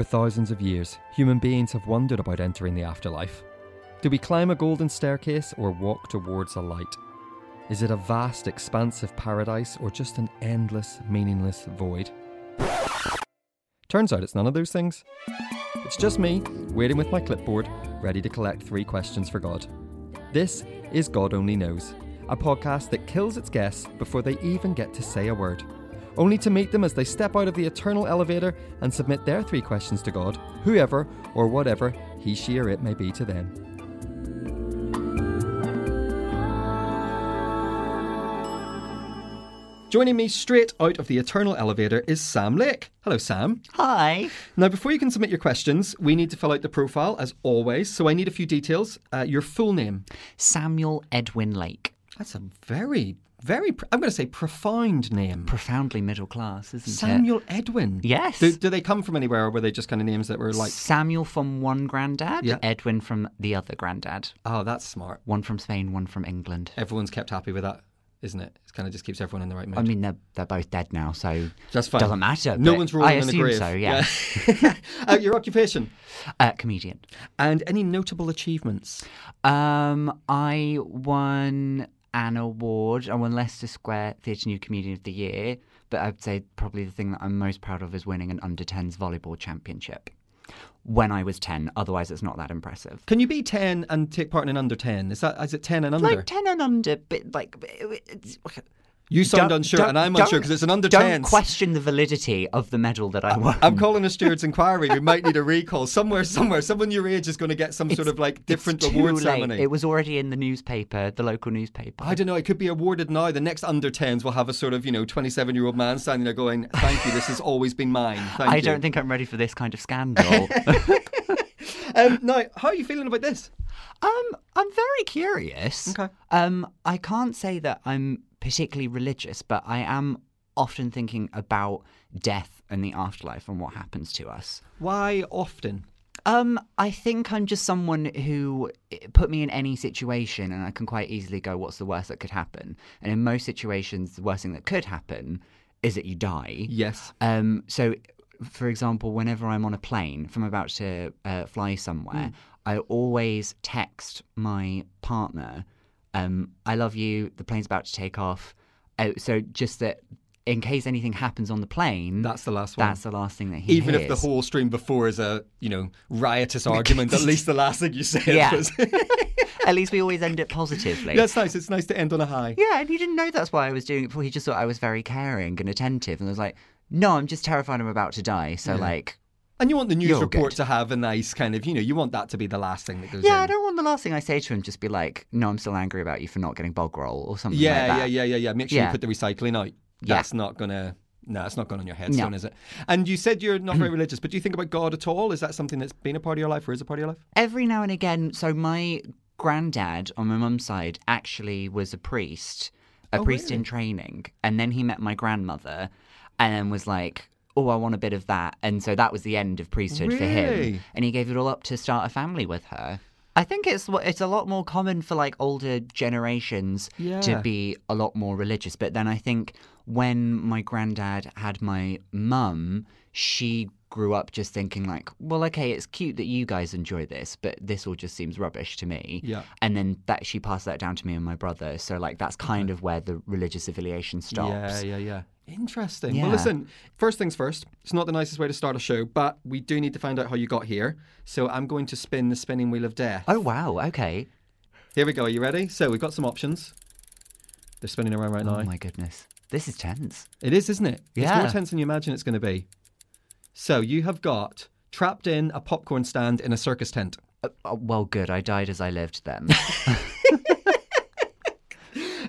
For thousands of years, human beings have wondered about entering the afterlife. Do we climb a golden staircase or walk towards a light? Is it a vast, expansive paradise or just an endless, meaningless void? Turns out it's none of those things. It's just me, waiting with my clipboard, ready to collect three questions for God. This is God Only Knows, a podcast that kills its guests before they even get to say a word only to meet them as they step out of the eternal elevator and submit their three questions to God, whoever or whatever he, she, or it may be to them. Joining me straight out of the eternal elevator is Sam Lake. Hello, Sam. Hi. Now, before you can submit your questions, we need to fill out the profile as always. So I need a few details. Uh, your full name? Samuel Edwin Lake. That's a very very, I'm going to say, profound name. Profoundly middle class, isn't Samuel it? Samuel Edwin. Yes. Do, do, they come from anywhere, or were they just kind of names that were like Samuel from one granddad, yeah. Edwin from the other granddad? Oh, that's smart. One from Spain, one from England. Everyone's kept happy with that isn't it? It kind of just keeps everyone in the right mood. I mean, they're, they're both dead now, so that's fine. Doesn't matter. No one's rolling I in the grave. so. Yeah. yeah. uh, your occupation? Uh, comedian. And any notable achievements? Um, I won an award. I won Leicester Square Theatre New Comedian of the Year, but I'd say probably the thing that I'm most proud of is winning an under 10s volleyball championship when I was 10. Otherwise, it's not that impressive. Can you be 10 and take part in an under 10? Is that is it 10 and under? Like 10 and under, but like you sound don't, unsure, and I'm unsure because it's an under don't 10. Don't question the validity of the medal that I won. I'm calling a steward's inquiry. We might need a recall somewhere. Somewhere, someone your age is going to get some it's, sort of like different award late. ceremony. It was already in the newspaper, the local newspaper. I don't know. It could be awarded now. The next under 10s will have a sort of you know 27 year old man standing there going, "Thank you. This has always been mine." Thank I you. don't think I'm ready for this kind of scandal. um, now, how are you feeling about this? Um, I'm very curious. Okay. Um, I can't say that I'm particularly religious, but I am often thinking about death and the afterlife and what happens to us. Why often? Um, I think I'm just someone who put me in any situation and I can quite easily go, what's the worst that could happen? And in most situations, the worst thing that could happen is that you die. Yes. Um, so, for example, whenever I'm on a plane if I'm about to uh, fly somewhere, mm. I always text my partner um, I love you. The plane's about to take off. Uh, so just that in case anything happens on the plane, that's the last one. That's the last thing that he Even hears. if the whole stream before is a you know riotous argument, at least the last thing you said yeah. was. at least we always end it positively. That's nice. It's nice to end on a high. Yeah, and he didn't know that's why I was doing it before. He just thought I was very caring and attentive, and I was like, "No, I'm just terrified I'm about to die." So yeah. like, and you want the news You're report good. to have a nice kind of, you know, you want that to be the last thing that goes in. yeah, in. I don't want the last thing I say to him just be like, "No, I'm still angry about you for not getting bog roll" or something yeah, like that. Yeah, yeah, yeah, yeah. Yeah. Make sure Yeah. you put the recycling out. Yeah. That's not gonna. No, it's not going on your headstone, is it? And you said you're not very religious, but do you think about God at all? Is that something that's been a part of your life, or is a part of your life? Every now and again, so my granddad on my mum's side actually was a priest, a Oh, priest really? in training, and then he met my grandmother, and then was like. Oh, I want a bit of that, and so that was the end of priesthood for him. And he gave it all up to start a family with her. I think it's it's a lot more common for like older generations Yeah. to be a lot more religious. But then I think when my granddad had my mum, she grew up just thinking like, well, okay, it's cute that you guys enjoy this, but this all just seems rubbish to me. Yeah. And then that she passed that down to me and my brother. So like that's kind of where the religious affiliation stops. Yeah, yeah, yeah. Interesting. Yeah. Well, listen, first things first, it's not the nicest way to start a show, but we do need to find out how you got here. So I'm going to spin the spinning wheel of death. Oh wow, okay. Here we go. Are you ready? So we've got some options. They're spinning around right now. Oh my goodness. This is tense. It is, isn't it? It's Yeah. more tense than you imagine it's going to be. So you have got trapped in a popcorn stand in a circus tent. Uh, uh, well, good. I died as I lived then.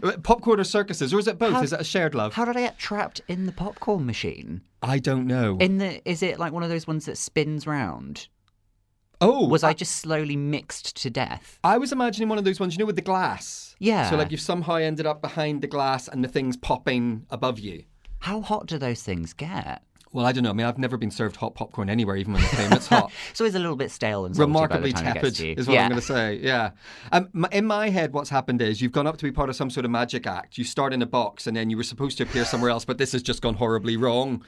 Uh, Popcorn or circuses, or is it both? How- is it a shared love? How did I get trapped in the popcorn machine? I don't know. In the is it like one of those ones that spins round? oh, Was I just slowly mixed to death? I was imagining one of those ones, you know, with the glass. Yeah. So like you've somehow ended up behind the glass and the thing's popping above you. How hot do those things get? Well, I don't know. I mean, I've never been served hot popcorn anywhere, even when they claim it's hot. So it's always a little bit stale and Remarkably by the time it gets tepid is what yeah. I'm going to say. Yeah. Um, in my head, what's happened is you've gone up to be part of some sort of magic act. You start in a box and then you were supposed to appear somewhere else, but this has just gone horribly wrong.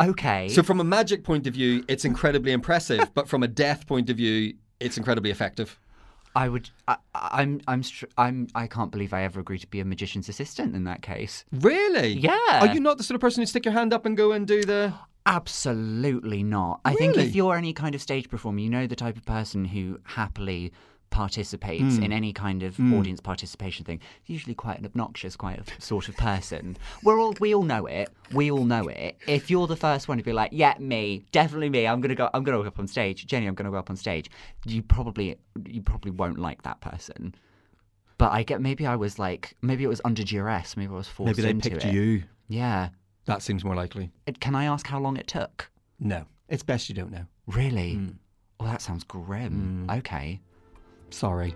Okay. So, from a magic point of view, it's incredibly impressive, but from a death point of view, it's incredibly effective. I would. I, I'm. I'm. Str- I'm. I can't believe I ever agreed to be a magician's assistant in that case. Really? Yeah. Are you not the sort of person who'd stick your hand up and go and do the. Absolutely not. I think Really? if you're any kind of stage performer, you know the type of person who happily participates Hmm. in any kind of audience participation thing. Usually quite an obnoxious, quite a sort of person. We're all we all know it. We all know it. If you're the first one to be like, yeah, me, definitely me. I'm gonna go. I'm gonna go up on stage. Jenny, I'm gonna go up on stage. You probably you probably won't like that person. But I get maybe I was like maybe it was under duress. Maybe I was forced Maybe they into picked it. you. Yeah. That seems more likely. Can I ask how long it took? No. It's best you don't know. Really? Hmm. Oh, that sounds grim. Okay. Sorry.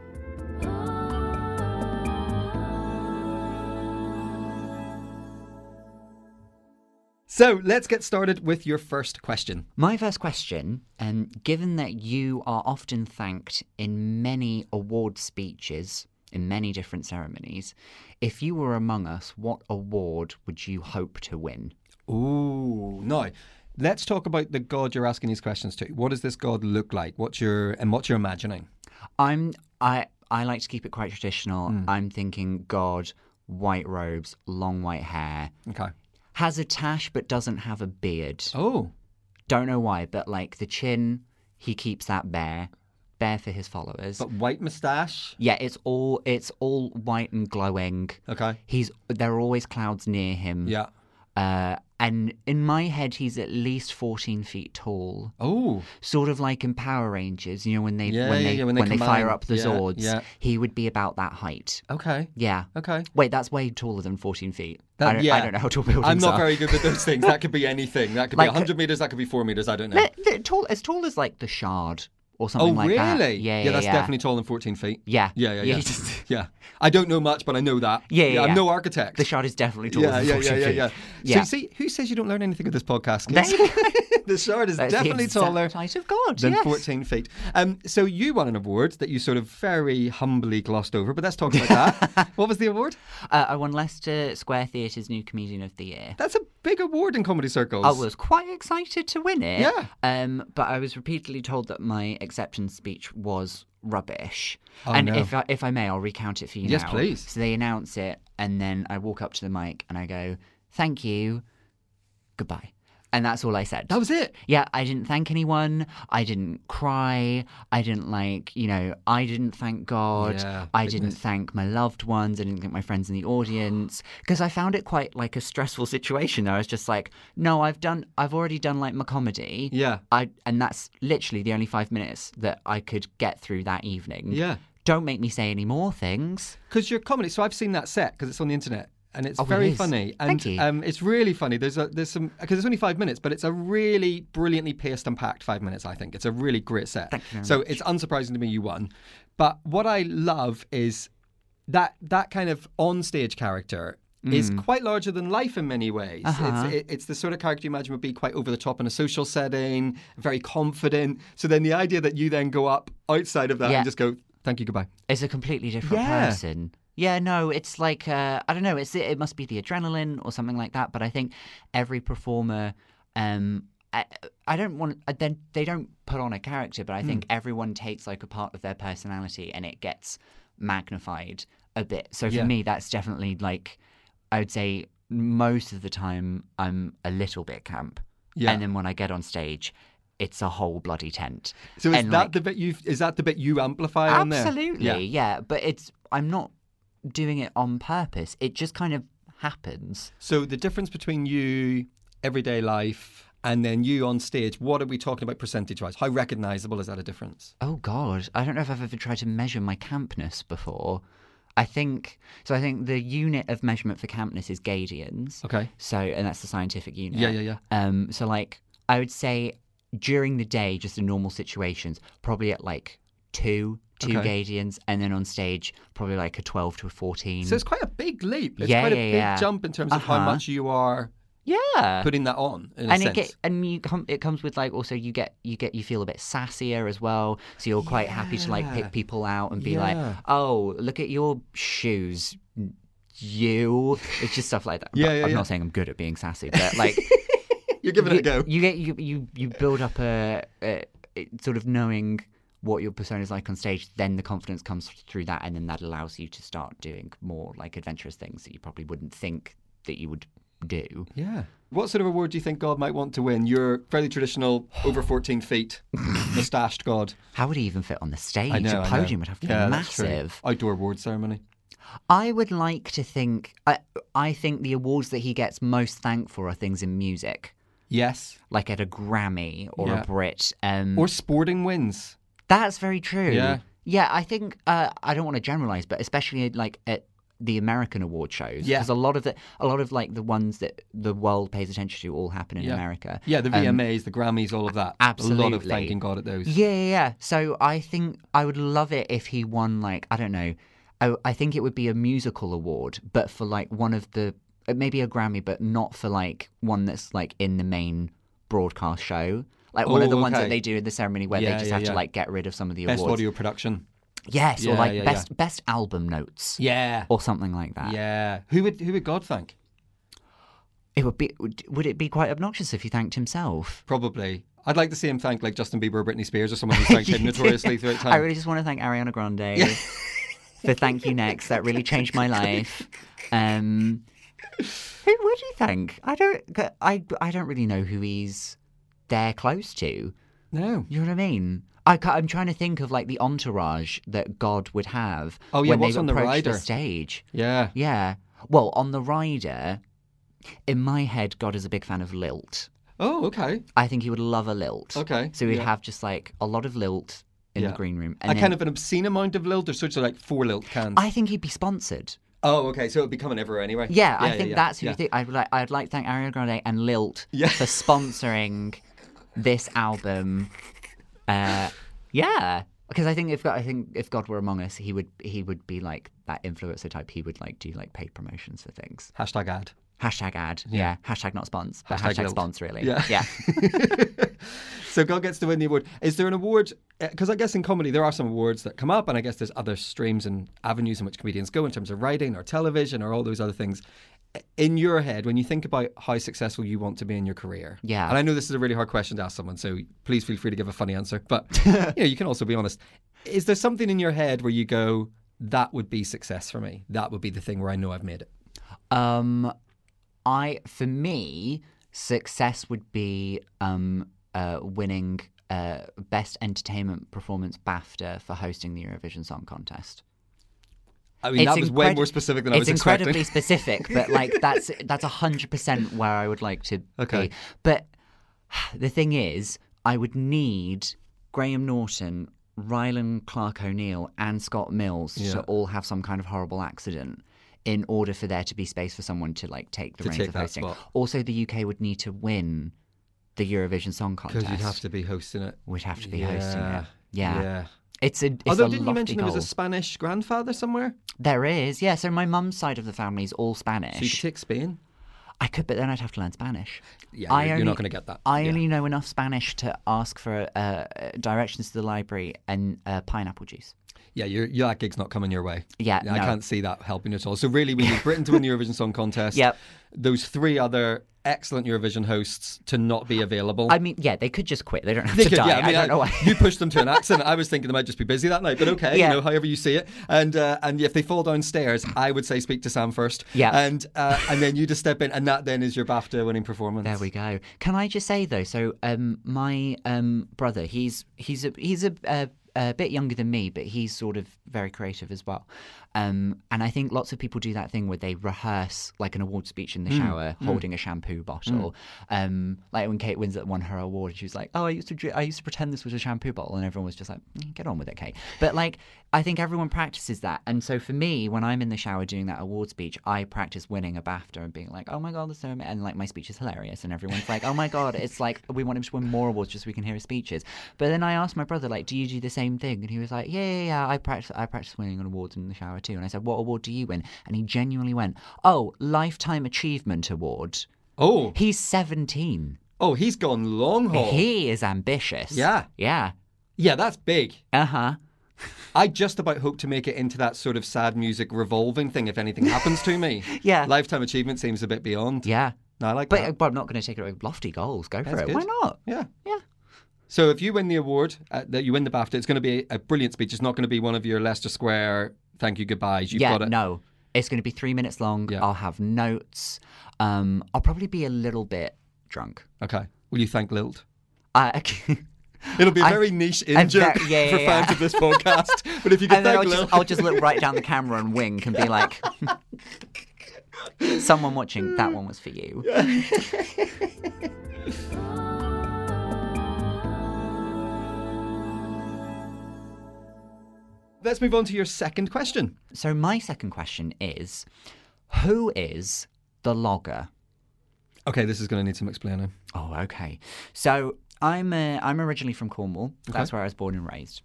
So let's get started with your first question. My first question, um, given that you are often thanked in many award speeches, in many different ceremonies, if you were among us, what award would you hope to win? Ooh, no. let's talk about the God you're asking these questions to. What does this God look like? What's your and what you're imagining? I'm I I like to keep it quite traditional. Hmm. I'm thinking God, white robes, long white hair, Okay. has a tash but doesn't have a beard. Oh, Don't know why, but like the chin, he keeps that bare, bare for his followers. but white moustache. Yeah, it's all it's all white and glowing. Okay. He's there are always clouds near him. Yeah. Uh, and in my head, he's at least fourteen feet tall. Oh, Sort of like in Power Rangers, you know, when they Yeah, when they yeah, when they fire up the Yeah, Zords, yeah. he would be about that height. okay. Yeah. Okay. Wait, that's way taller than fourteen feet. That- I, don't, yeah. I don't know how tall buildings are. I'm not are. very good with those things. That could be anything. That could Like- be 100 meters. That could be four meters. I don't know. Tall, as tall as like the Shard or something Oh, like really? that. Yeah, yeah, yeah. That's yeah. definitely taller than 14 feet. Yeah. Yeah, yeah, Yeah, yeah. yeah. I don't know much, but I know that. Yeah, yeah, I'm no architect. The Shard is definitely taller yeah, than yeah, 14 yeah, yeah, feet. yeah. Yeah. So, see, who says you don't learn anything with this podcast? There kids? you go. the shard is That's definitely taller height of God, than yes. 14 feet. Um, so you won an award that you sort of very humbly glossed over, but let's talk about that. what was the award? Uh, I won Leicester Square Theatre's New Comedian of the Year. That's a big award in comedy circles. I was quite excited to win it. Yeah. Um, but I was repeatedly told that my acceptance speech was rubbish. Oh, and no. if I, if I may, I'll recount it for you Yes, now. please. So they announce it, and then I walk up to the mic and I go, "Thank you, goodbye." And that's all I said. That was it. Yeah, I didn't thank anyone. I didn't cry. I didn't like, you know, I didn't thank God. Yeah, I didn't thank my loved ones. I didn't thank my friends in the audience because I found it quite like a stressful situation. Though I was just like, no, I've done, I've already done like my comedy. Yeah. I and that's literally the only five minutes that I could get through that evening. Yeah. Don't make me say any more things. Because your comedy, so I've seen that set because it's on the internet. And it's Oh, very is? funny, and. Um, it's really funny. There's a there's some because it's only five minutes, but it's a really brilliantly paced and packed five minutes. I think it's a really great set. So much. it's unsurprising to me you won, but what I love is that that kind of on-stage character is quite larger than life in many ways. Mm. Uh-huh. It's, it, it's the sort of character you imagine would be quite over the top in a social setting, very confident. So then the idea that you then go up outside of that Yeah. and just go, Thank you. Goodbye. is a completely different Yeah. person. Yeah, no, it's like uh, I don't know. It's it must be the adrenaline or something like that. But I think every performer, um, I, I don't want. Then they don't put on a character, but I think Hmm. everyone takes like a part of their personality, and it gets magnified a bit. So for Yeah. me, that's definitely like I would say most of the time I'm a little bit camp, Yeah. and then when I get on stage. It's a whole bloody tent. So is And, that like, the bit you? Is that the bit you amplify on there? Absolutely, Yeah. yeah. But it's I'm not doing it on purpose. It just kind of happens. So the difference between you, everyday life, and then you on stage. What are we talking about percentage-wise? How recognizable is that a difference? Oh God, I don't know if I've ever tried to measure my campness before. I think so. I think the unit of measurement for campness is Gadians. Okay. So, and that's the scientific unit. Yeah, yeah, yeah. Um, so like I would say during the day, just in normal situations, probably at like two, two Okay. Gadians, and then on stage probably like a twelve to a fourteen. So it's quite a big leap. It's Yeah, quite a yeah, big yeah. jump in terms of how Uh-huh. much you are yeah. putting that on. In a and it get and you come it comes with like also you get you get you feel a bit sassier as well so you're quite happy to like pick people out and be Yeah. like oh look at your shoes you it's just stuff like that Yeah, yeah, i'm yeah. not saying i'm good at being sassy but like You're giving you, it a go. you get you you you build up a, a, a sort of knowing what your persona is like on stage then the confidence comes through that and then that allows you to start doing more like adventurous things that you probably wouldn't think that you would do Yeah. What sort of award do you think God might want to win? You're fairly traditional, over 14 feet, moustached God. how would he even fit on the stage I know. a podium would have to Yeah, be massive Outdoor award ceremony. I would like to think. I, I think the awards that he gets most thanked for are things in music, Yes. like at a Grammy or Yeah. a Brit. Um, Or sporting wins. That's very true. Yeah. Yeah, I think uh, I don't want to generalize, but especially like at the American award shows, Yeah. because a lot of the a lot of like the ones that the world pays attention to all happen in Yeah. America. Yeah, the Um, VMAs, the Grammys, all of that. Absolutely, a lot of thanking God at those. Yeah, yeah, yeah. So I think I would love it if he won, like, I don't know. I, I think it would be a musical award, but for like one of the, maybe a Grammy, but not for like one that's like in the main broadcast show. Like one of Oh, the ones okay. that they do in the ceremony where Yeah, they just yeah, have yeah. to like get rid of some of the Best awards. audio production. Yes, or like best best album notes. Yeah. Or something like that. Yeah. Who would who would God thank? It would be would, would it be quite obnoxious if he thanked himself? Probably. I'd like to see him thank like Justin Bieber or Britney Spears or someone who's thanked him notoriously throughout time. I really just want to thank Ariana Grande for Thank You Next. That really changed my life. Um, who would you thank? I don't. I I don't really know who he's there close to. No. You know what I mean? I I'm trying to think of like the entourage that God would have Oh, yeah, when what's they on the rider? the stage. Yeah. Yeah. Well, on the rider, in my head, God is a big fan of lilt. Oh, okay. I think he would love a lilt. Okay, So we'd yeah. have just like a lot of lilt in Yeah. the green room. A And kind of an obscene amount of lilt or sort of like four lilt cans. I think he'd be sponsored. Oh, okay. So it'd be coming everywhere anyway. Yeah, I think yeah, that's who yeah. you think. I'd like. I'd like to thank Ariana Grande and Lilt Yeah. for sponsoring this album. Uh, yeah, because I think if God, I think if God were among us, he would he would be like that influencer type. He would like do like paid promotions for things. Hashtag ad. Hashtag ad. Yeah. Hashtag not spons, but Hashtag hashtag, spons really. Yeah. Yeah. so God gets to win the award. Is there an award? Because I guess in comedy there are some awards that come up, and I guess there's other streams and avenues in which comedians go in terms of writing or television or all those other things. In your head, when you think about how successful you want to be in your career, Yeah. and I know this is a really hard question to ask someone, so please feel free to give a funny answer, but you know you can also be honest. Is there something in your head where you go, "That would be success for me. That would be the thing where I know I've made it." Um, I for me, success would be um uh winning uh best entertainment performance BAFTA for hosting the Eurovision Song Contest. I mean, that was way more specific than I was expecting. It's incredibly specific, but like that's that's hundred percent where I would like to Okay. be. But the thing is, I would need Graham Norton, Rylan Clark O'Neill, and Scott Mills Yeah. to all have some kind of horrible accident in order for there to be space for someone to like take the To reins take of hosting. spot. Also, the UK would need to win the Eurovision Song Contest. Because you'd have to be hosting it. We'd have to be hosting it. Yeah. Yeah. It's a. It's Although, a didn't you mention there was a Spanish grandfather somewhere? There is, yeah. So my mum's side of the family is all Spanish. So you could take Spain? I could, but then I'd have to learn Spanish. Yeah, I you're, only, not going to get that. I Yeah. only know enough Spanish to ask for uh, directions to the library and uh, pineapple juice. Yeah, your, your that gig's not coming your way. Yeah, I no. can't see that helping at all. So really, we need Britain to win the Eurovision Song Contest. Yep. Those three other excellent Eurovision hosts to not be available. I mean, yeah, they could just quit. They don't have They to could, die. yeah, I, mean, don't know why. you pushed them to an accident. I was thinking they might just be busy that night, but okay, Yeah. you know, however you see it. And uh, and if they fall downstairs, I would say speak to Sam first. Yeah. and uh, and then you just step in, and that then is your BAFTA winning performance. There we go. Can I just say though? So, um, my um brother, he's he's a he's a, a a bit younger than me, but he's sort of very creative as well. Um, and I think lots of people do that thing where they rehearse like an award speech in the shower, holding a shampoo bottle. Um, like when Kate Winslet won her award, she was like, "Oh, I used to I used to pretend this was a shampoo bottle," and everyone was just like, "Mm, "Get on with it, Kate." But like, I think everyone practices that, and so for me, when I'm in the shower doing that award speech, I practice winning a BAFTA and being like, "Oh my god, this so," ama-" and like my speech is hilarious, and everyone's like, "Oh my god, it's like we want him to win more awards just so we can hear his speeches." But then I asked my brother, like, "Do you do the same thing?" And he was like, "Yeah, yeah, yeah. I practice I practice winning an awards in the shower too." And I said, "What award do you win?" And he genuinely went, "Oh, lifetime achievement award." Oh, He's 17. oh, he's gone long haul. He is ambitious. Yeah. Yeah. yeah, that's big. Uh huh. I just about hope to make it into that sort of sad music revolving thing if anything happens to me. Yeah. Lifetime achievement seems a bit beyond. Yeah. No, I like But, that. but I'm not going to take it away. Lofty goals. Go for That's it. good. Why not? Yeah. Yeah. So if you win the award, uh, that you win the BAFTA, it's going to be a brilliant speech. It's not going to be one of your Leicester Square thank you goodbyes. You've yeah, got to, no. It's going to be three minutes long. Yeah. I'll have notes. Um, I'll probably be a little bit drunk. Okay. Will you thank Lilt? I, It'll be a very niche I'm in joke very- yeah, for yeah, fans of this podcast. but if you can thank I'll Lilt, just, I'll just look right down the camera and wink and be like, someone watching, that one was for you. Let's move on to your second question. So, my second question is Who is the logger? Okay, this is going to need some explaining. Oh, okay. So I'm uh, I'm originally from Cornwall. That's where I was born and raised.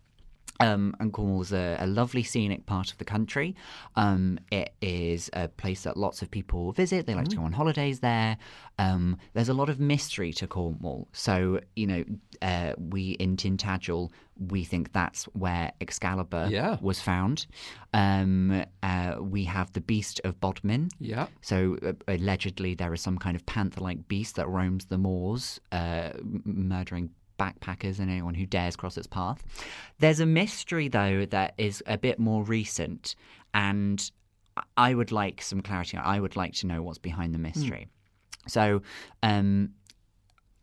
Um, and Cornwall is a, a lovely scenic part of the country. Um, it is a place that lots of people visit. They like to go on holidays there. Um, there's a lot of mystery to Cornwall. So you know, uh, we in Tintagel, we think that's where Excalibur Yeah. was found. Um, uh, we have the Beast of Bodmin. Yeah. So uh, allegedly, there is some kind of panther-like beast that roams the moors, uh, murdering backpackers and anyone who dares cross its path. There's a mystery though that is a bit more recent, and I- would like some clarity. I would like to know what's behind the mystery. So, um,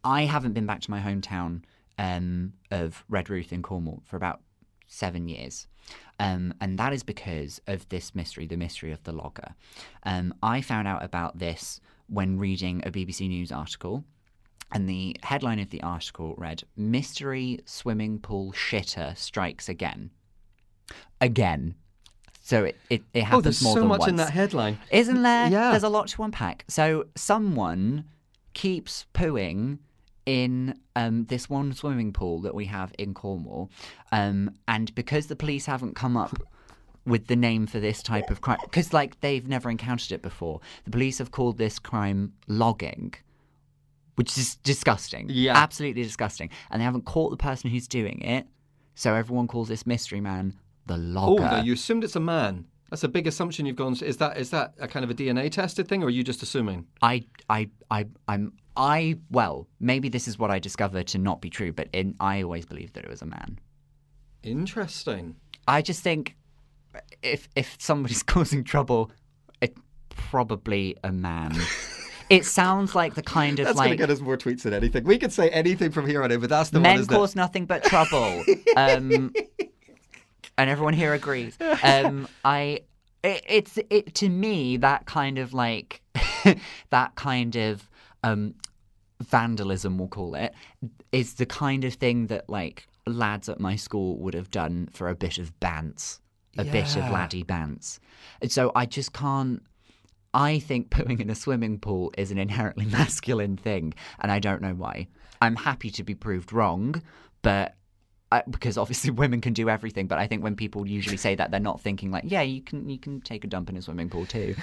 I haven't been back to my hometown um, of Redruth in Cornwall for about seven years. Um, and that is because of this mystery, the mystery of the logger. Um, I found out about this when reading a BBC News article. And the headline of the article read Mystery Swimming Pool Shitter Strikes Again. Again. So it, it, it happens Oh, there's more so than much once. in that headline. Isn't there? Yeah. There's a lot to unpack. So someone keeps pooing in um, this one swimming pool that we have in Cornwall, um, and because the police haven't come up with the name for this type of crime, because like they've never encountered it before, the police have called this crime logging. Which is disgusting. Yeah. Absolutely disgusting. And they haven't caught the person who's doing it. So everyone calls this mystery man the Oh, logger. no, you assumed it's a man. That's a big assumption you've gone. To. Is that is that a kind of a DNA tested thing, or are you just assuming? I, I, I, I'm, I. Well, maybe this is what I discovered to not be true, but in, I always believed that it was a man. Interesting. I just think if if somebody's causing trouble, it probably a man. it sounds like the kind of That's going to get us more tweets than anything. We could say anything from here on in, but that's the one. men isn't it? cause nothing but trouble. um, and everyone here agrees. Um, I, it, it's it to me that kind of like that kind of um, vandalism, we'll call it, is the kind of thing that like lads at my school would have done for a bit of bants, a bit of laddie bants. And so I just can't. I think pooing in a swimming pool is an inherently masculine thing, and I don't know why. I'm happy to be proved wrong, but I, because obviously women can do everything, but I think when people usually say that, they're not thinking like, yeah, you can you can take a dump in a swimming pool too.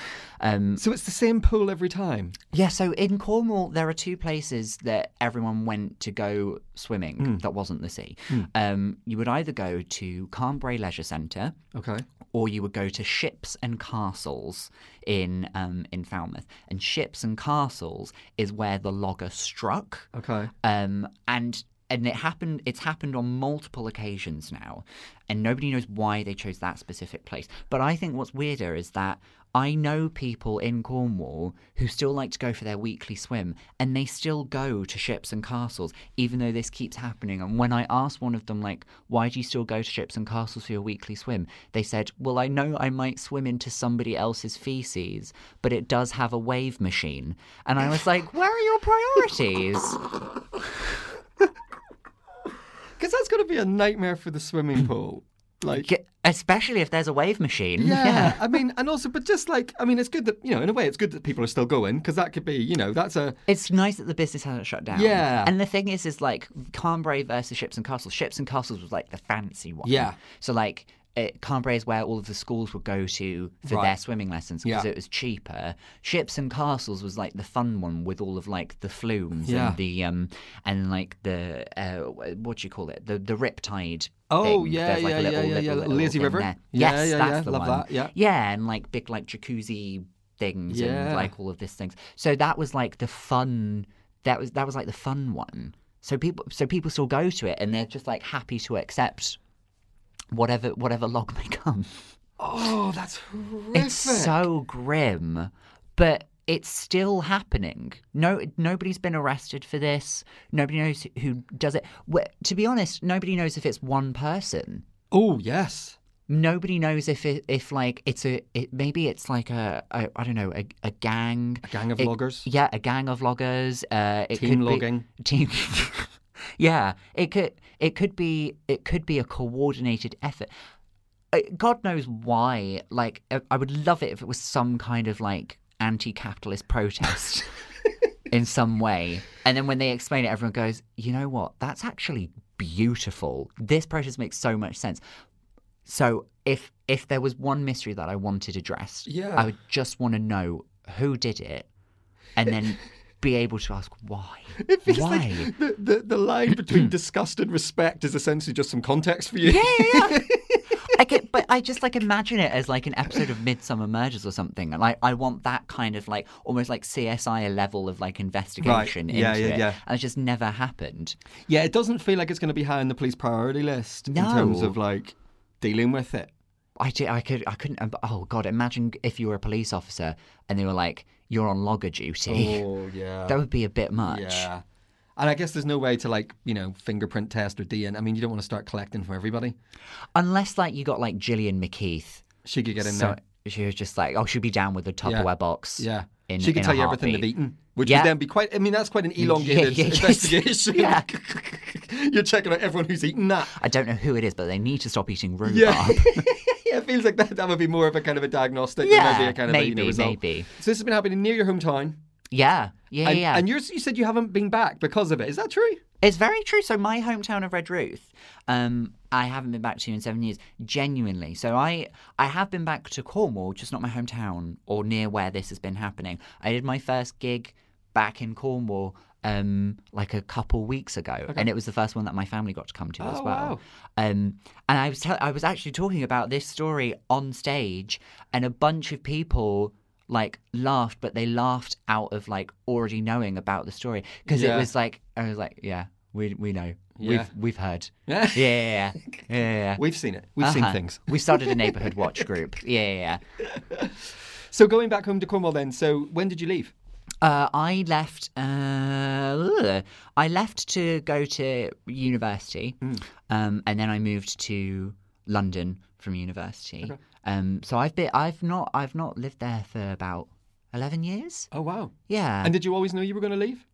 Um, So it's the same pool every time. yeah, so in Cornwall, there are two places that everyone went to go swimming that wasn't the sea. Um, you would either go to Carn Brea Leisure Centre, Okay. or you would go to Ships and Castles in um, in Falmouth. And Ships and Castles is where the logger struck. Okay. Um, and and it happened. It's happened on multiple occasions now, and nobody knows why they chose that specific place. But I think what's weirder is that I know people in Cornwall who still like to go for their weekly swim, and they still go to ships and castles, even though this keeps happening. And when I asked one of them, like, why do you still go to ships and castles for your weekly swim? They said, well, I know I might swim into somebody else's feces, but it does have a wave machine. And I was like, where are your priorities? Because that's going to be a nightmare for the swimming hmm. pool. Like, Especially if there's a wave machine. yeah, I mean, and also, but just like, I mean, it's good that you know, in a way, it's good that people are still going because that could be, you know, that's a It's nice that the business hasn't shut down. Yeah. And the thing is, is like Carn Brea versus Ships and Castles. Ships and Castles was like the fancy one. Yeah. So like. It, Carn Brea is where all of the schools would go to for Right. their swimming lessons because Yeah. it was cheaper. Ships and Castles was like the fun one with all of like the flumes Yeah. and the um and like the uh, what do you call it the the riptide. Oh, thing. yeah, There's, like, yeah, little, yeah, yeah, little, little Lazy River. there. Yeah, yes, yeah, that's yeah, the love one. that, yeah. Yeah, and like big like jacuzzi things and like all of these things. So that was like the fun. That was that was like the fun one. So people so people still go to it and they're just like happy to accept whatever whatever log may come. oh, that's horrific. It's so grim, but it's still happening. No, nobody's been arrested for this. Nobody knows who does it. Wh- To be honest, nobody knows if it's one person. Oh yes. Nobody knows if it, if like it's a it, maybe it's like a, a I don't know a, a gang A gang of It- loggers. yeah a gang of loggers uh it Team could be- logging. team yeah it could it could be it could be a coordinated effort. God knows why like I- I would love it if it was some kind of like anti-capitalist protest in some way. And then when they explain it everyone goes you know what? That's actually beautiful. This protest makes so much sense. So if if there was one mystery that I wanted addressed, Yeah. I would just want to know who did it, and then be able to ask why. It feels why? like the, the, the line between disgust and respect is essentially just some context for you. yeah, yeah, yeah. I get, but I just like imagine it as like an episode of Midsomer Murders or something, and like I want that kind of like almost like CSI level of like investigation Yeah, into yeah, it, yeah. and it just never happened. Yeah, it doesn't feel like it's going to be high on the police priority list in terms of like dealing with it. I, did, I could I couldn't um, oh god imagine if you were a police officer and they were like you're on logger duty Oh yeah. that would be a bit much Yeah. And I guess there's no way to like, you know, fingerprint test or DNA. I mean, you don't want to start collecting from everybody. unless like you got like Gillian McKeith She could get in so there. she was just like oh she'd be down with the Tupperware box Yeah. in, she could tell you everything they've eaten, which Yeah. would then be quite. I mean, that's quite an elongated yeah, yeah. investigation. Yeah. You're checking out everyone who's eaten that. I don't know who it is but they need to stop eating rhubarb Yeah. yeah, it feels like that. That would be more of a kind of a diagnostic. Yeah, than maybe a kind of a, you know, maybe, result. maybe. So this has been happening near your hometown, yeah yeah and, yeah and yours, you said you haven't been back because of it. Is that true? It's very true. So my hometown of Redruth, um, I haven't been back to in seven years. Genuinely. So I I have been back to Cornwall, just not my hometown or near where this has been happening. I did my first gig back in Cornwall um like a couple weeks ago and it was the first one that my family got to come to as Oh, well wow. um and i was tell- i was actually talking about this story on stage and a bunch of people like laughed but they laughed out of like already knowing about the story because Yeah. it was like i was like yeah we we know Yeah. we've we've heard Yeah. yeah yeah yeah. We've seen it. We've seen Uh-huh. things. we started a neighborhood watch group yeah, yeah. So going back home to Cornwall then. So when did you leave? Uh, I left. Uh, I left to go to university, um, and then I moved to London from university. Um, so I've been. I've not. I've not lived there for about eleven years. Oh wow. Yeah, And did you always know you were going to leave?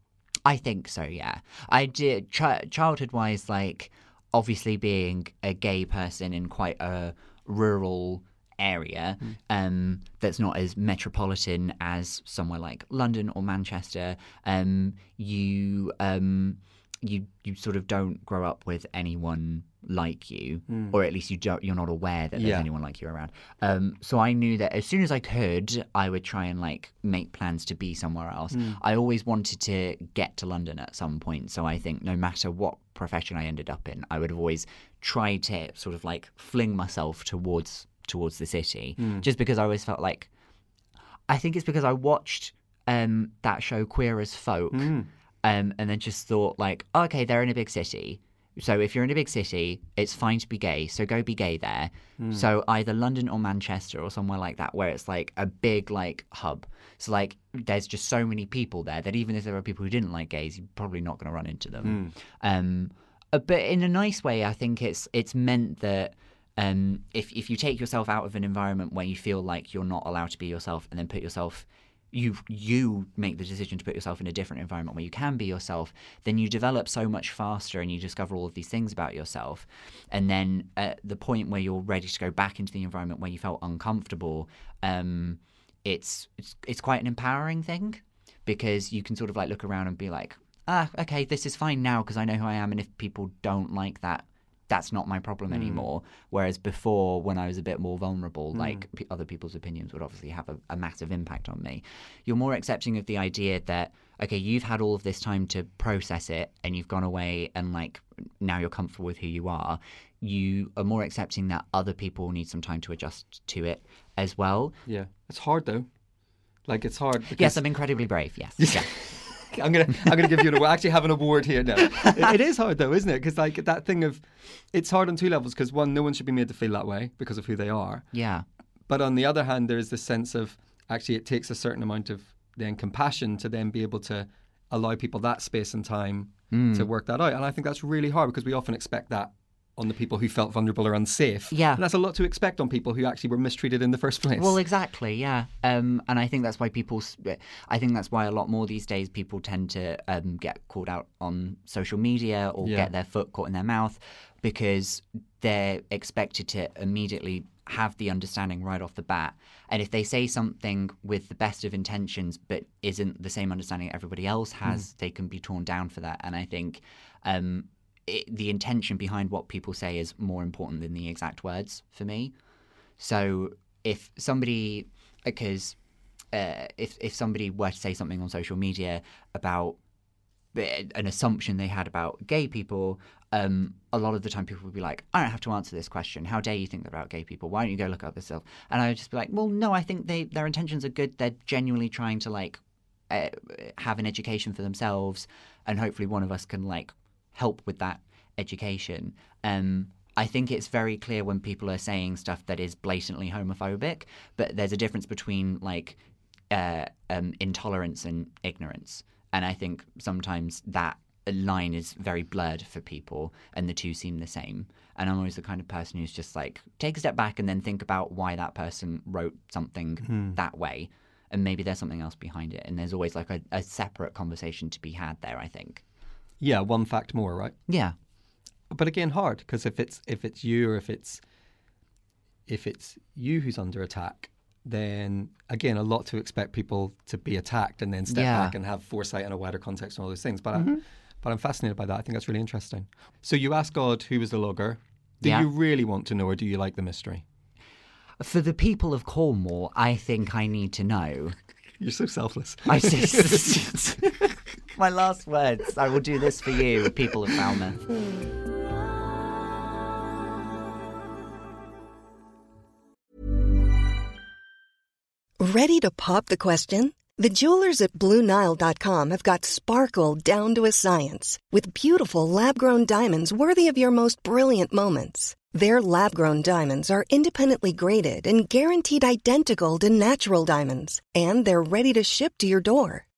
I think so. Yeah, I did. Ch- childhood wise, like obviously being a gay person in quite a rural area um, that's not as metropolitan as somewhere like London or Manchester, um, you um, you you sort of don't grow up with anyone like you, or at least you don't. You're not aware that there's Yeah. anyone like you around. Um, so I knew that as soon as I could, I would try and like make plans to be somewhere else. I always wanted to get to London at some point. So I think no matter what profession I ended up in, I would have always tried to sort of like fling myself towards towards the city, just because I always felt like I think it's because I watched um, that show Queer as Folk, um, and then just thought like, okay, they're in a big city. So if you're in a big city, it's fine to be gay. So go be gay there. So either London or Manchester or somewhere like that, where it's like a big like hub. So like, there's just so many people there that even if there are people who didn't like gays, you're probably not going to run into them. Um, uh, but in a nice way, I think it's it's meant that um, if if you take yourself out of an environment where you feel like you're not allowed to be yourself, and then put yourself you you make the decision to put yourself in a different environment where you can be yourself, then you develop so much faster and you discover all of these things about yourself. And then at the point where you're ready to go back into the environment where you felt uncomfortable, um, it's it's it's quite an empowering thing because you can sort of like look around and be like, ah, okay, this is fine now because I know who I am, and if people don't like that, that's not my problem mm. anymore. Whereas before, when I was a bit more vulnerable, mm. like p- other people's opinions would obviously have a, a massive impact on me. You're more accepting of the idea that okay, you've had all of this time to process it, and you've gone away, and like now you're comfortable with who you are. You are more accepting that other people need some time to adjust to it as well. Yeah, it's hard though. Like it's hard. Because Yes, I'm incredibly brave. Yes. Yeah. I'm gonna I'm gonna give you an award. I actually have an award here now. It- it is hard though, isn't it? Because like that thing of, it's hard on two levels. Because one, no one should be made to feel that way because of who they are. yeah. But on the other hand, there is this sense of actually it takes a certain amount of then compassion to then be able to allow people that space and time Mm. to work that out. And I think that's really hard because we often expect that on the people who felt vulnerable or unsafe. Yeah. And that's a lot to expect on people who actually were mistreated in the first place. Well, exactly, yeah. Um, and I think that's why people, I think that's why a lot more these days people tend to um, get called out on social media or Yeah. get their foot caught in their mouth because they're expected to immediately have the understanding right off the bat. And if they say something with the best of intentions but isn't the same understanding everybody else has, they can be torn down for that. And I think um, it, the intention behind what people say is more important than the exact words for me. So if somebody, because uh, if if somebody were to say something on social media about uh, an assumption they had about gay people, um, a lot of the time people would be like, "I don't have to answer this question. How dare you think about gay people? Why don't you go look up yourself?" And I would just be like, "Well, no, I think they their intentions are good. They're genuinely trying to like uh, have an education for themselves, and hopefully one of us can like help with that education." Um, I think it's very clear when people are saying stuff that is blatantly homophobic, but there's a difference between like uh, um, intolerance and ignorance. And I think sometimes that line is very blurred for people, and the two seem the same. And I'm always the kind of person who's just like, take a step back and then think about why that person wrote something that way. And maybe there's something else behind it. And there's always like a, a separate conversation to be had there, I think. Yeah, one fact more, right? Yeah. but again hard because if it's if it's you or if it's if it's you who's under attack then again a lot to expect people to be attacked and then step Yeah. back and have foresight and a wider context and all those things but I, mm-hmm. but I'm fascinated by that I think that's really interesting so you ask God who was the logger do Yeah. you really want to know or do you like the mystery For the people of Cornwall, I think I need to know. you're so selfless I just, my last words. I will do this for you, people of Falmouth. Ready to pop the question? The jewelers at BlueNile.com have got sparkle down to a science with beautiful lab grown diamonds worthy of your most brilliant moments. Their lab grown diamonds are independently graded and guaranteed identical to natural diamonds, and they're ready to ship to your door.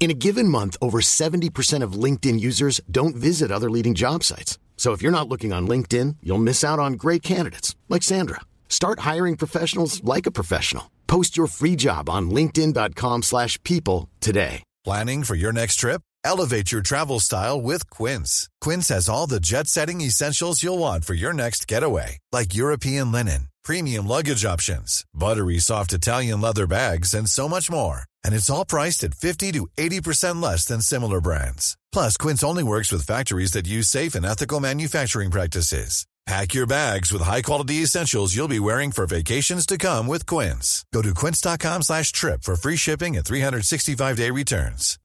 In a given month, over 70% of LinkedIn users don't visit other leading job sites. So if you're not looking on LinkedIn, you'll miss out on great candidates like Sandra. Start hiring professionals like a professional. Post your free job on linkedin.com/people today. Planning for your next trip? Elevate your travel style with Quince. Quince has all the jet setting essentials you'll want for your next getaway, like European linen, premium luggage options, buttery soft Italian leather bags, and so much more. And it's all priced at 50 to 80% less than similar brands. Plus, Quince only works with factories that use safe and ethical manufacturing practices. Pack your bags with high-quality essentials you'll be wearing for vacations to come with Quince. Go to quince.com slash trip for free shipping and 365-day returns.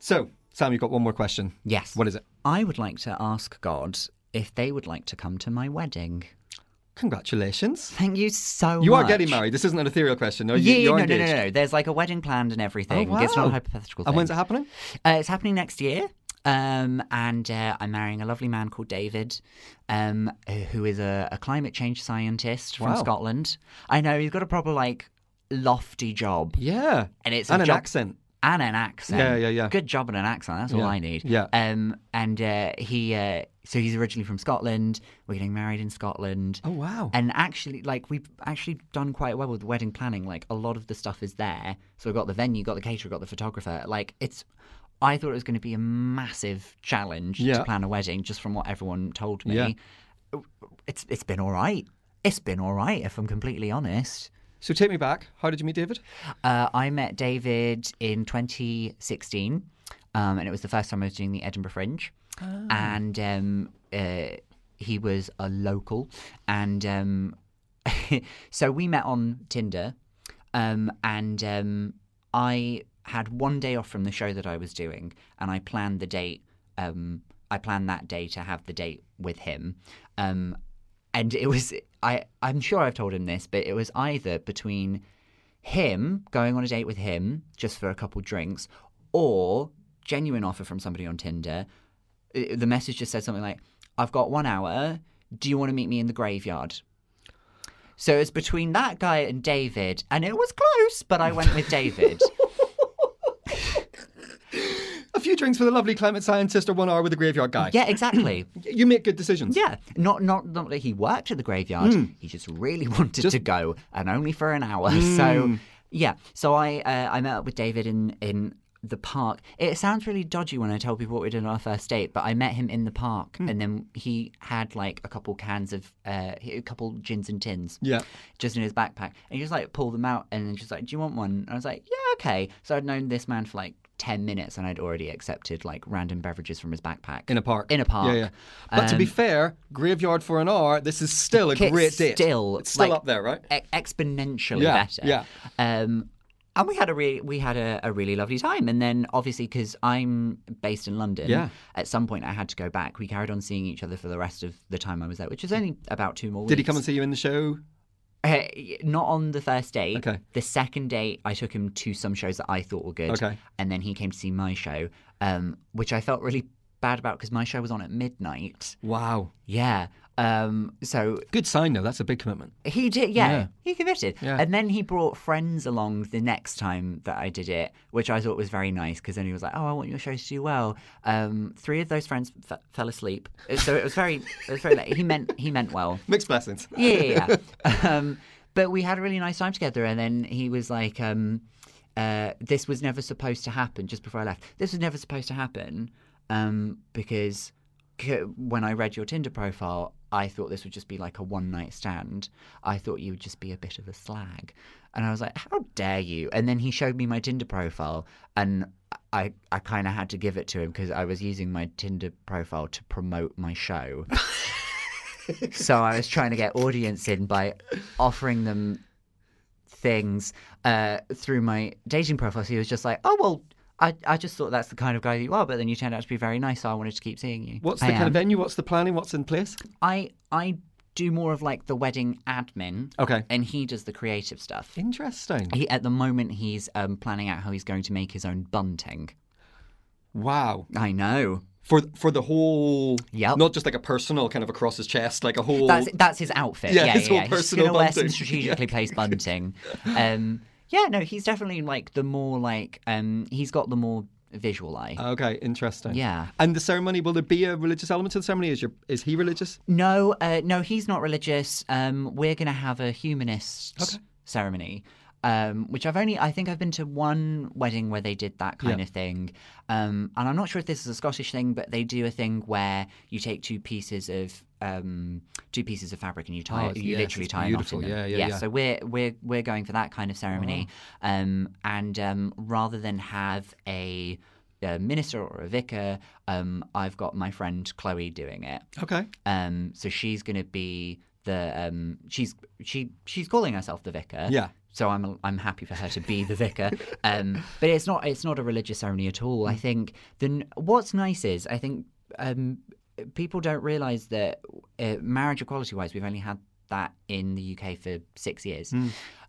So, Sam, you've got one more question. Yes. What is it? I would like to ask God if they would like to come to my wedding. Congratulations. Thank you so You much. You are getting married. This isn't an ethereal question. No, you, yeah, you're no, no, engaged. no, no. There's like a wedding planned and everything. Oh, wow. It's not a hypothetical thing. And when's it happening? Uh, it's happening next year. Um, and uh, I'm marrying a lovely man called David, um, who is a, a climate change scientist from Wow. Scotland. I know he's got a proper like lofty job, Yeah. and it's and an job- accent. and an accent. Yeah, yeah, yeah. Good job and an accent. That's all I need. yeah. Um, and uh, he, uh, so he's originally from Scotland. We're getting married in Scotland. Oh, wow. And actually, like we've actually done quite well with wedding planning. Like a lot of the stuff is there. So we've got the venue, got the caterer, got the photographer. Like it's. I thought it was going to be a massive challenge Yeah. to plan a wedding, just from what everyone told me. Yeah. It's it's been all right. It's been all right, if I'm completely honest. So take me back. How did you meet David? Uh, I met David in 2016, um, and it was the first time I was doing the Edinburgh Fringe. And um, uh, he was a local. And um, so we met on Tinder, um, and um, I had one day off from the show that I was doing, and I planned the date. Um, I planned that day to have the date with him. And it was I I'm sure I've told him this, but it was either between him going on a date with him just for a couple drinks or genuine offer from somebody on Tinder. I- The message just said something like, "I've got 1 hour. Do you want to meet me in the graveyard?" So it's between that guy and David, and it was close, but I went with David. A few drinks with a lovely climate scientist or one hour with a graveyard guy. yeah, exactly. You make good decisions. Yeah, not not not that he worked at the graveyard. He just really wanted to go, and only for an hour. So yeah, so I uh, I met up with David in in the park. It sounds really dodgy when I tell people what we did on our first date, but I met him in the park, and then he had like a couple cans of uh, a couple gins and tins. Yeah. Just in his backpack, and he just like pulled them out, and then just like, "Do you want one?" And I was like, "Yeah, okay." So I'd known this man for like ten minutes, and I'd already accepted like random beverages from his backpack In a park. In a park. Yeah, yeah. But to be Um, fair, graveyard for an hour, this is still a great date. Still, it's still like, up there, right? e- exponentially Yeah, better. yeah. Um, and we had a really we had a, a really lovely time. And then obviously because I'm based in London, Yeah. at some point I had to go back. We carried on seeing each other for the rest of the time I was there, which was only about two more weeks. Did he come and see you in the show? Uh, not on the first date. Okay. The second date, I took him to some shows that I thought were good. Okay. And then he came to see my show, um, which I felt really bad about because my show was on at midnight. Wow. Yeah. Um, so Good sign, though. That's a big commitment. he did, yeah, Yeah. he committed. Yeah. And then he brought friends along the next time that I did it, which I thought was very nice because then he was like, "Oh, I want your shows to do well." Um, three of those friends f- fell asleep, so it was very, it was very late. He meant he meant well. Mixed blessings. Yeah, yeah. yeah. um, but we had a really nice time together, and then he was like, um, uh, "This was never supposed to happen." Just before I left, this was never supposed to happen um, because when I read your Tinder profile, I thought this would just be like a one night stand. I thought you would just be a bit of a slag, and I was like, "How dare you!" And then he showed me my Tinder profile, and I I kind of had to give it to him because I was using my Tinder profile to promote my show. so I was trying to get audience in by offering them things uh, through my dating profile. So he was just like, "Oh well." I, I just thought that's the kind of guy you are, but then you turned out to be very nice, so I wanted to keep seeing you. What's the I kind of venue? What's the planning? What's in place? I I do more of like the wedding admin. Okay. And he does the creative stuff. Interesting. He, at the moment, he's um, planning out how he's going to make his own bunting. Wow. I know. For for the whole, Yep. not just like a personal kind of across his chest, like a whole. That's that's his outfit. Yeah, Yeah, his yeah, whole yeah. He's personal gonna wear some bunting. strategically placed bunting. Um, yeah, no, he's definitely like the more like um, he's got the more visual eye. Okay, interesting. Yeah. And the ceremony, will there be a religious element to the ceremony? Is your is he religious? No, uh, no, he's not religious. Um, we're going to have a humanist ceremony, um, which I've only, I think I've been to one wedding where they did that kind Yeah. of thing. Um, and I'm not sure if this is a Scottish thing, but they do a thing where you take two pieces of um, two pieces of fabric and you tie, Oh, you yes, literally tie beautiful. a knot in them. Yeah, yeah, yeah. So we're we're we're going for that kind of ceremony, um, and um, rather than have a a minister or a vicar, um, I've got my friend Chloe doing it. Okay. Um, so she's going to be the um, she's she she's calling herself the vicar. Yeah. So I'm I'm happy for her to be the vicar. Um, but it's not it's not a religious ceremony at all. I think then what's nice is I think um, people don't realise that uh, marriage equality wise we've only had that in the UK for six years.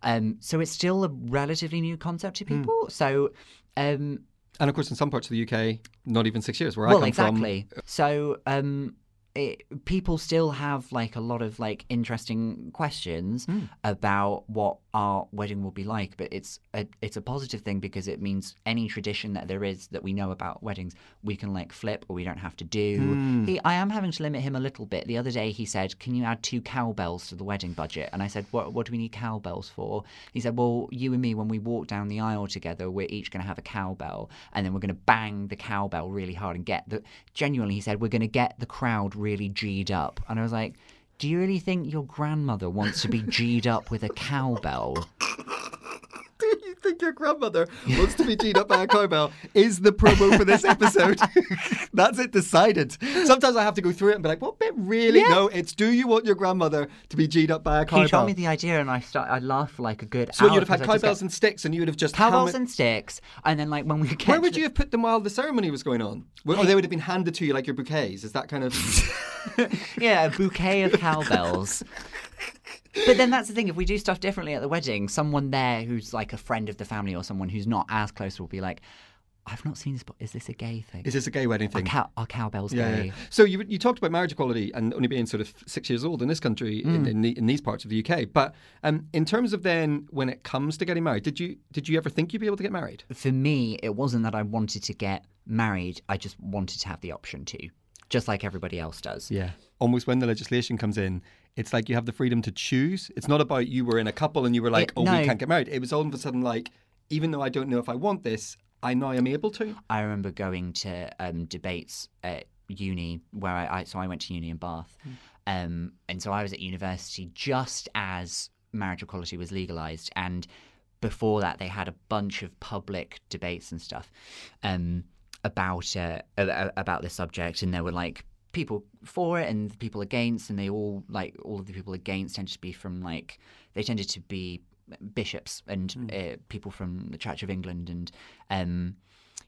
Um, so it's still a relatively new concept to people. So um, And of course, in some parts of the UK, not even six years. Where I well, come exactly. So, um, it, people still have like a lot of like interesting questions Hmm. about what our wedding will be like. But it's a it's a positive thing because it means any tradition that there is that we know about weddings, we can like flip or we don't have to do. Hmm. He, I am having to limit him a little bit. The other day he said, "Can you add two cowbells to the wedding budget?" And I said, "What what do we need cowbells for?" He said, "Well, you and me, when we walk down the aisle together, we're each going to have a cowbell, and then we're going to bang the cowbell really hard and get the." Genuinely, he said, "We're going to get the crowd really g'd up." And I was like. Do you really think your grandmother wants to be G'd up with a cowbell? Do you think your grandmother wants to be up by a cowbell? Is the promo for this episode? That's it decided. Sometimes I have to go through it and be like, what bit really? No, it's do you want your grandmother to be G'd up by a cowbell? He told me the idea, and I start, I laughed for like a good so hour. you'd have had because I just cowbells get- and sticks and you would have just cowbells and sticks, and then like when we get Where would you have put them while the ceremony was going on? Or they would have been handed to you like your bouquets? Is that kind of. yeah, a bouquet of cowbells. but then that's the thing. If we do stuff differently at the wedding, someone there who's like a friend of the family or someone who's not as close will be like, "I've not seen this, but is this a gay thing? Is this a gay wedding Are, thing? cow- are cowbells Yeah, gay?" yeah. So you you talked about marriage equality and only being sort of six years old in this country in, in, the, in these parts of the UK. But um, in terms of then when it comes to getting married, did you did you ever think you'd be able to get married? For me, it wasn't that I wanted to get married. I just wanted to have the option to, just like everybody else does. Yeah. Almost when the legislation comes in, it's like you have the freedom to choose. It's not about you were in a couple and you were like, It- oh, no. we can't get married. It was all of a sudden like, even though I don't know if I want this, I know I'm able to. I remember going to um, debates at uni where I, I so I went to uni in Bath, um, and so I was at university just as marriage equality was legalized, and before that they had a bunch of public debates and stuff um, about uh, about this subject, and there were like people for it and people against, and they all like all of the people against tended to be from like they tended to be bishops and uh, people from the Church of England. And um,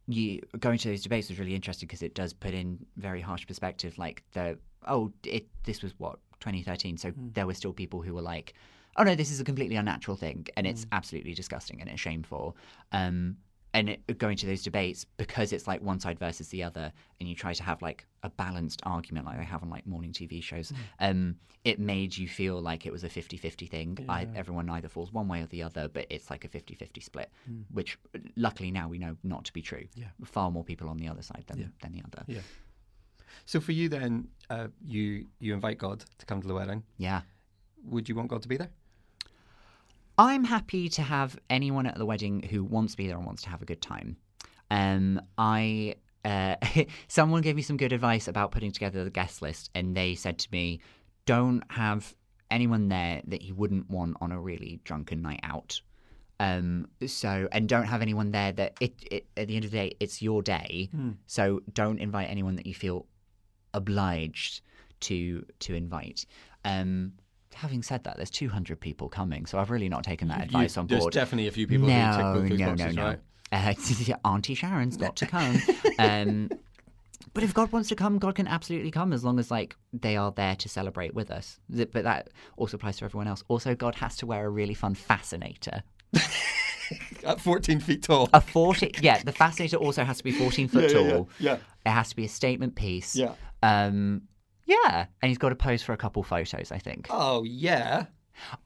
you going to those debates was really interesting because it does put in very harsh perspective like the oh it this was what 2013 so there were still people who were like oh no this is a completely unnatural thing and it's absolutely disgusting and it's shameful. Um and going to those debates because it's like one side versus the other and you try to have like a balanced argument like they have on like morning tv shows um it made you feel like it was a 50-50 thing I, everyone either falls one way or the other but it's like a 50-50 split which luckily now we know not to be true yeah. far more people on the other side than, than the other Yeah. So for you then, uh, you you invite God to come to the wedding. yeah Would you want God to be there? I'm happy to have anyone at the wedding who wants to be there and wants to have a good time. Um, I uh, someone gave me some good advice about putting together the guest list, and they said to me, "Don't have anyone there that you wouldn't want on a really drunken night out." Um, so and don't have anyone there that it, it at the end of the day it's your day. So don't invite anyone that you feel obliged to to invite. Um, having said that, there's 200 people coming, so I've really not taken that advice on board. definitely a few people no, no, no, no. Uh, Auntie Sharon's got to come. um, but if God wants to come, God can absolutely come as long as like they are there to celebrate with us. But that also applies to everyone else. Also, God has to wear a really fun fascinator. At 14 feet tall. A 40, yeah, the fascinator also has to be 14 foot yeah, tall. yeah, yeah. It has to be a statement piece. Yeah. Um, yeah, and he's got to pose for a couple photos, I think. Oh, yeah.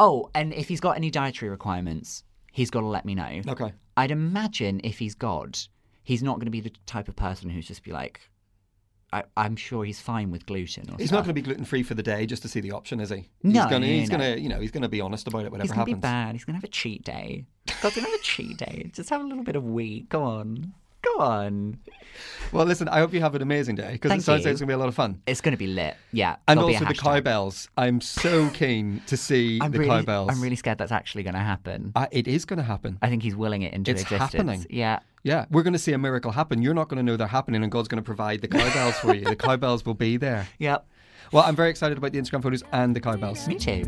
Oh, and if he's got any dietary requirements, he's got to let me know. Okay. I'd imagine if he's God, he's not going to be the type of person who's just be like, I, I'm sure he's fine with gluten. Or He's not going to be gluten free for the day just to see the option, is he? No, he's gonna, no, he's no. gonna, you know, he's gonna be honest about it, whatever He's going to happens. be bad. He's going to have a cheat day. God's going to have a cheat day. Just have a little bit of wheat. Go on. Go on. Well, listen, I hope you have an amazing day because it Thank sounds like it's gonna be a lot of fun. It's going to be lit. Yeah. And there'll be a also the hashtag. cowbells. I'm so keen to see I'm the really, cowbells. I'm really scared that's actually going to happen. Uh, it is going to happen. I think he's willing it into existence. It's existence. happening. Yeah. Yeah, we're going to see a miracle happen. You're not going to know they're happening, and God's going to provide the cowbells for you. The cowbells will be there. Yep. Well, I'm very excited about the Instagram photos and the cowbells. Me too.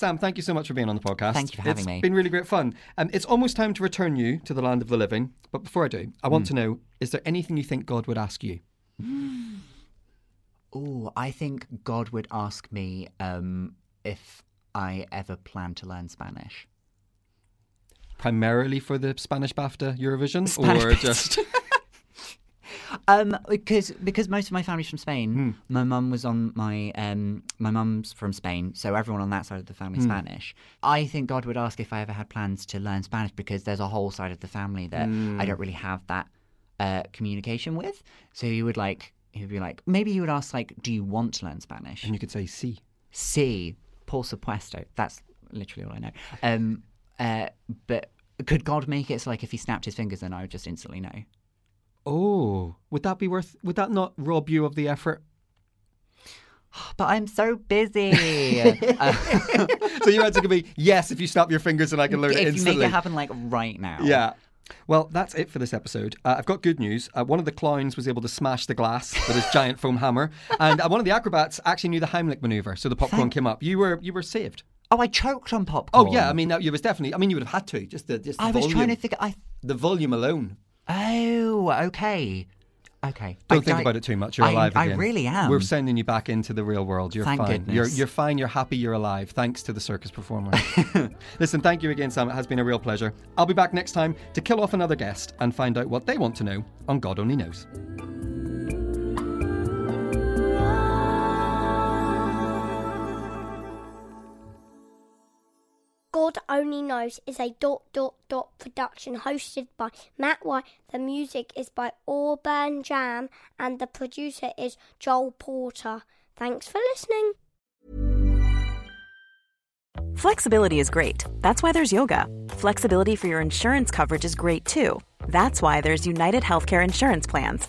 Sam, thank you so much for being on the podcast. Thank you for having It's me. It's been really great fun. Um, it's almost time to return you to the land of the living. But before I do, I want to know is there anything you think God would ask you? Oh, I think God would ask me um, if I ever plan to learn Spanish. Primarily for the Spanish BAFTA Eurovision? Spanish or just. Um, because because most of my family's from Spain. Hmm. My mum was on my um my mum's from Spain, so everyone on that side of the family is Hmm. Spanish. I think God would ask if I ever had plans to learn Spanish because there's a whole side of the family that Hmm. I don't really have that uh, communication with. So he would like he would be like maybe he would ask like, do you want to learn Spanish? and you could say, see. Sí, por supuesto. That's literally all I know. Um, uh, but could God make it so like if he snapped his fingers, then I would just instantly know? Oh, would that be worth? Would that not rob you of the effort? But I'm so busy. Uh, so your answer could be yes if you snap your fingers and I can learn it instantly. if you make it happen like right now. Yeah. Well, that's it for this episode. Uh, I've got good news. Uh, one of the clowns was able to smash the glass with his giant foam hammer, and uh, one of the acrobats actually knew the Heimlich maneuver, so the popcorn Thank- came up. You were you were saved. Oh, I choked on popcorn. Oh yeah, I mean that you was definitely. I mean you would have had to just the just the I was trying to think. I the volume alone. Oh okay, okay. Don't I- think I- about it too much. You're I- alive I really am. We're sending you back into the real world. You're Thank fine. goodness. You're you're fine. You're happy. You're alive. Thanks to the circus performer. Listen, thank you again, Sam. It has been a real pleasure. I'll be back next time to kill off another guest and find out what they want to know on God Only Knows. God Only Knows is a dot dot dot production hosted by Matt White. The music is by Auburn Jam and the producer is Joel Porter. Thanks for listening. Flexibility is great. That's why there's yoga. Flexibility for your insurance coverage is great too. That's why there's United Healthcare Insurance Plans.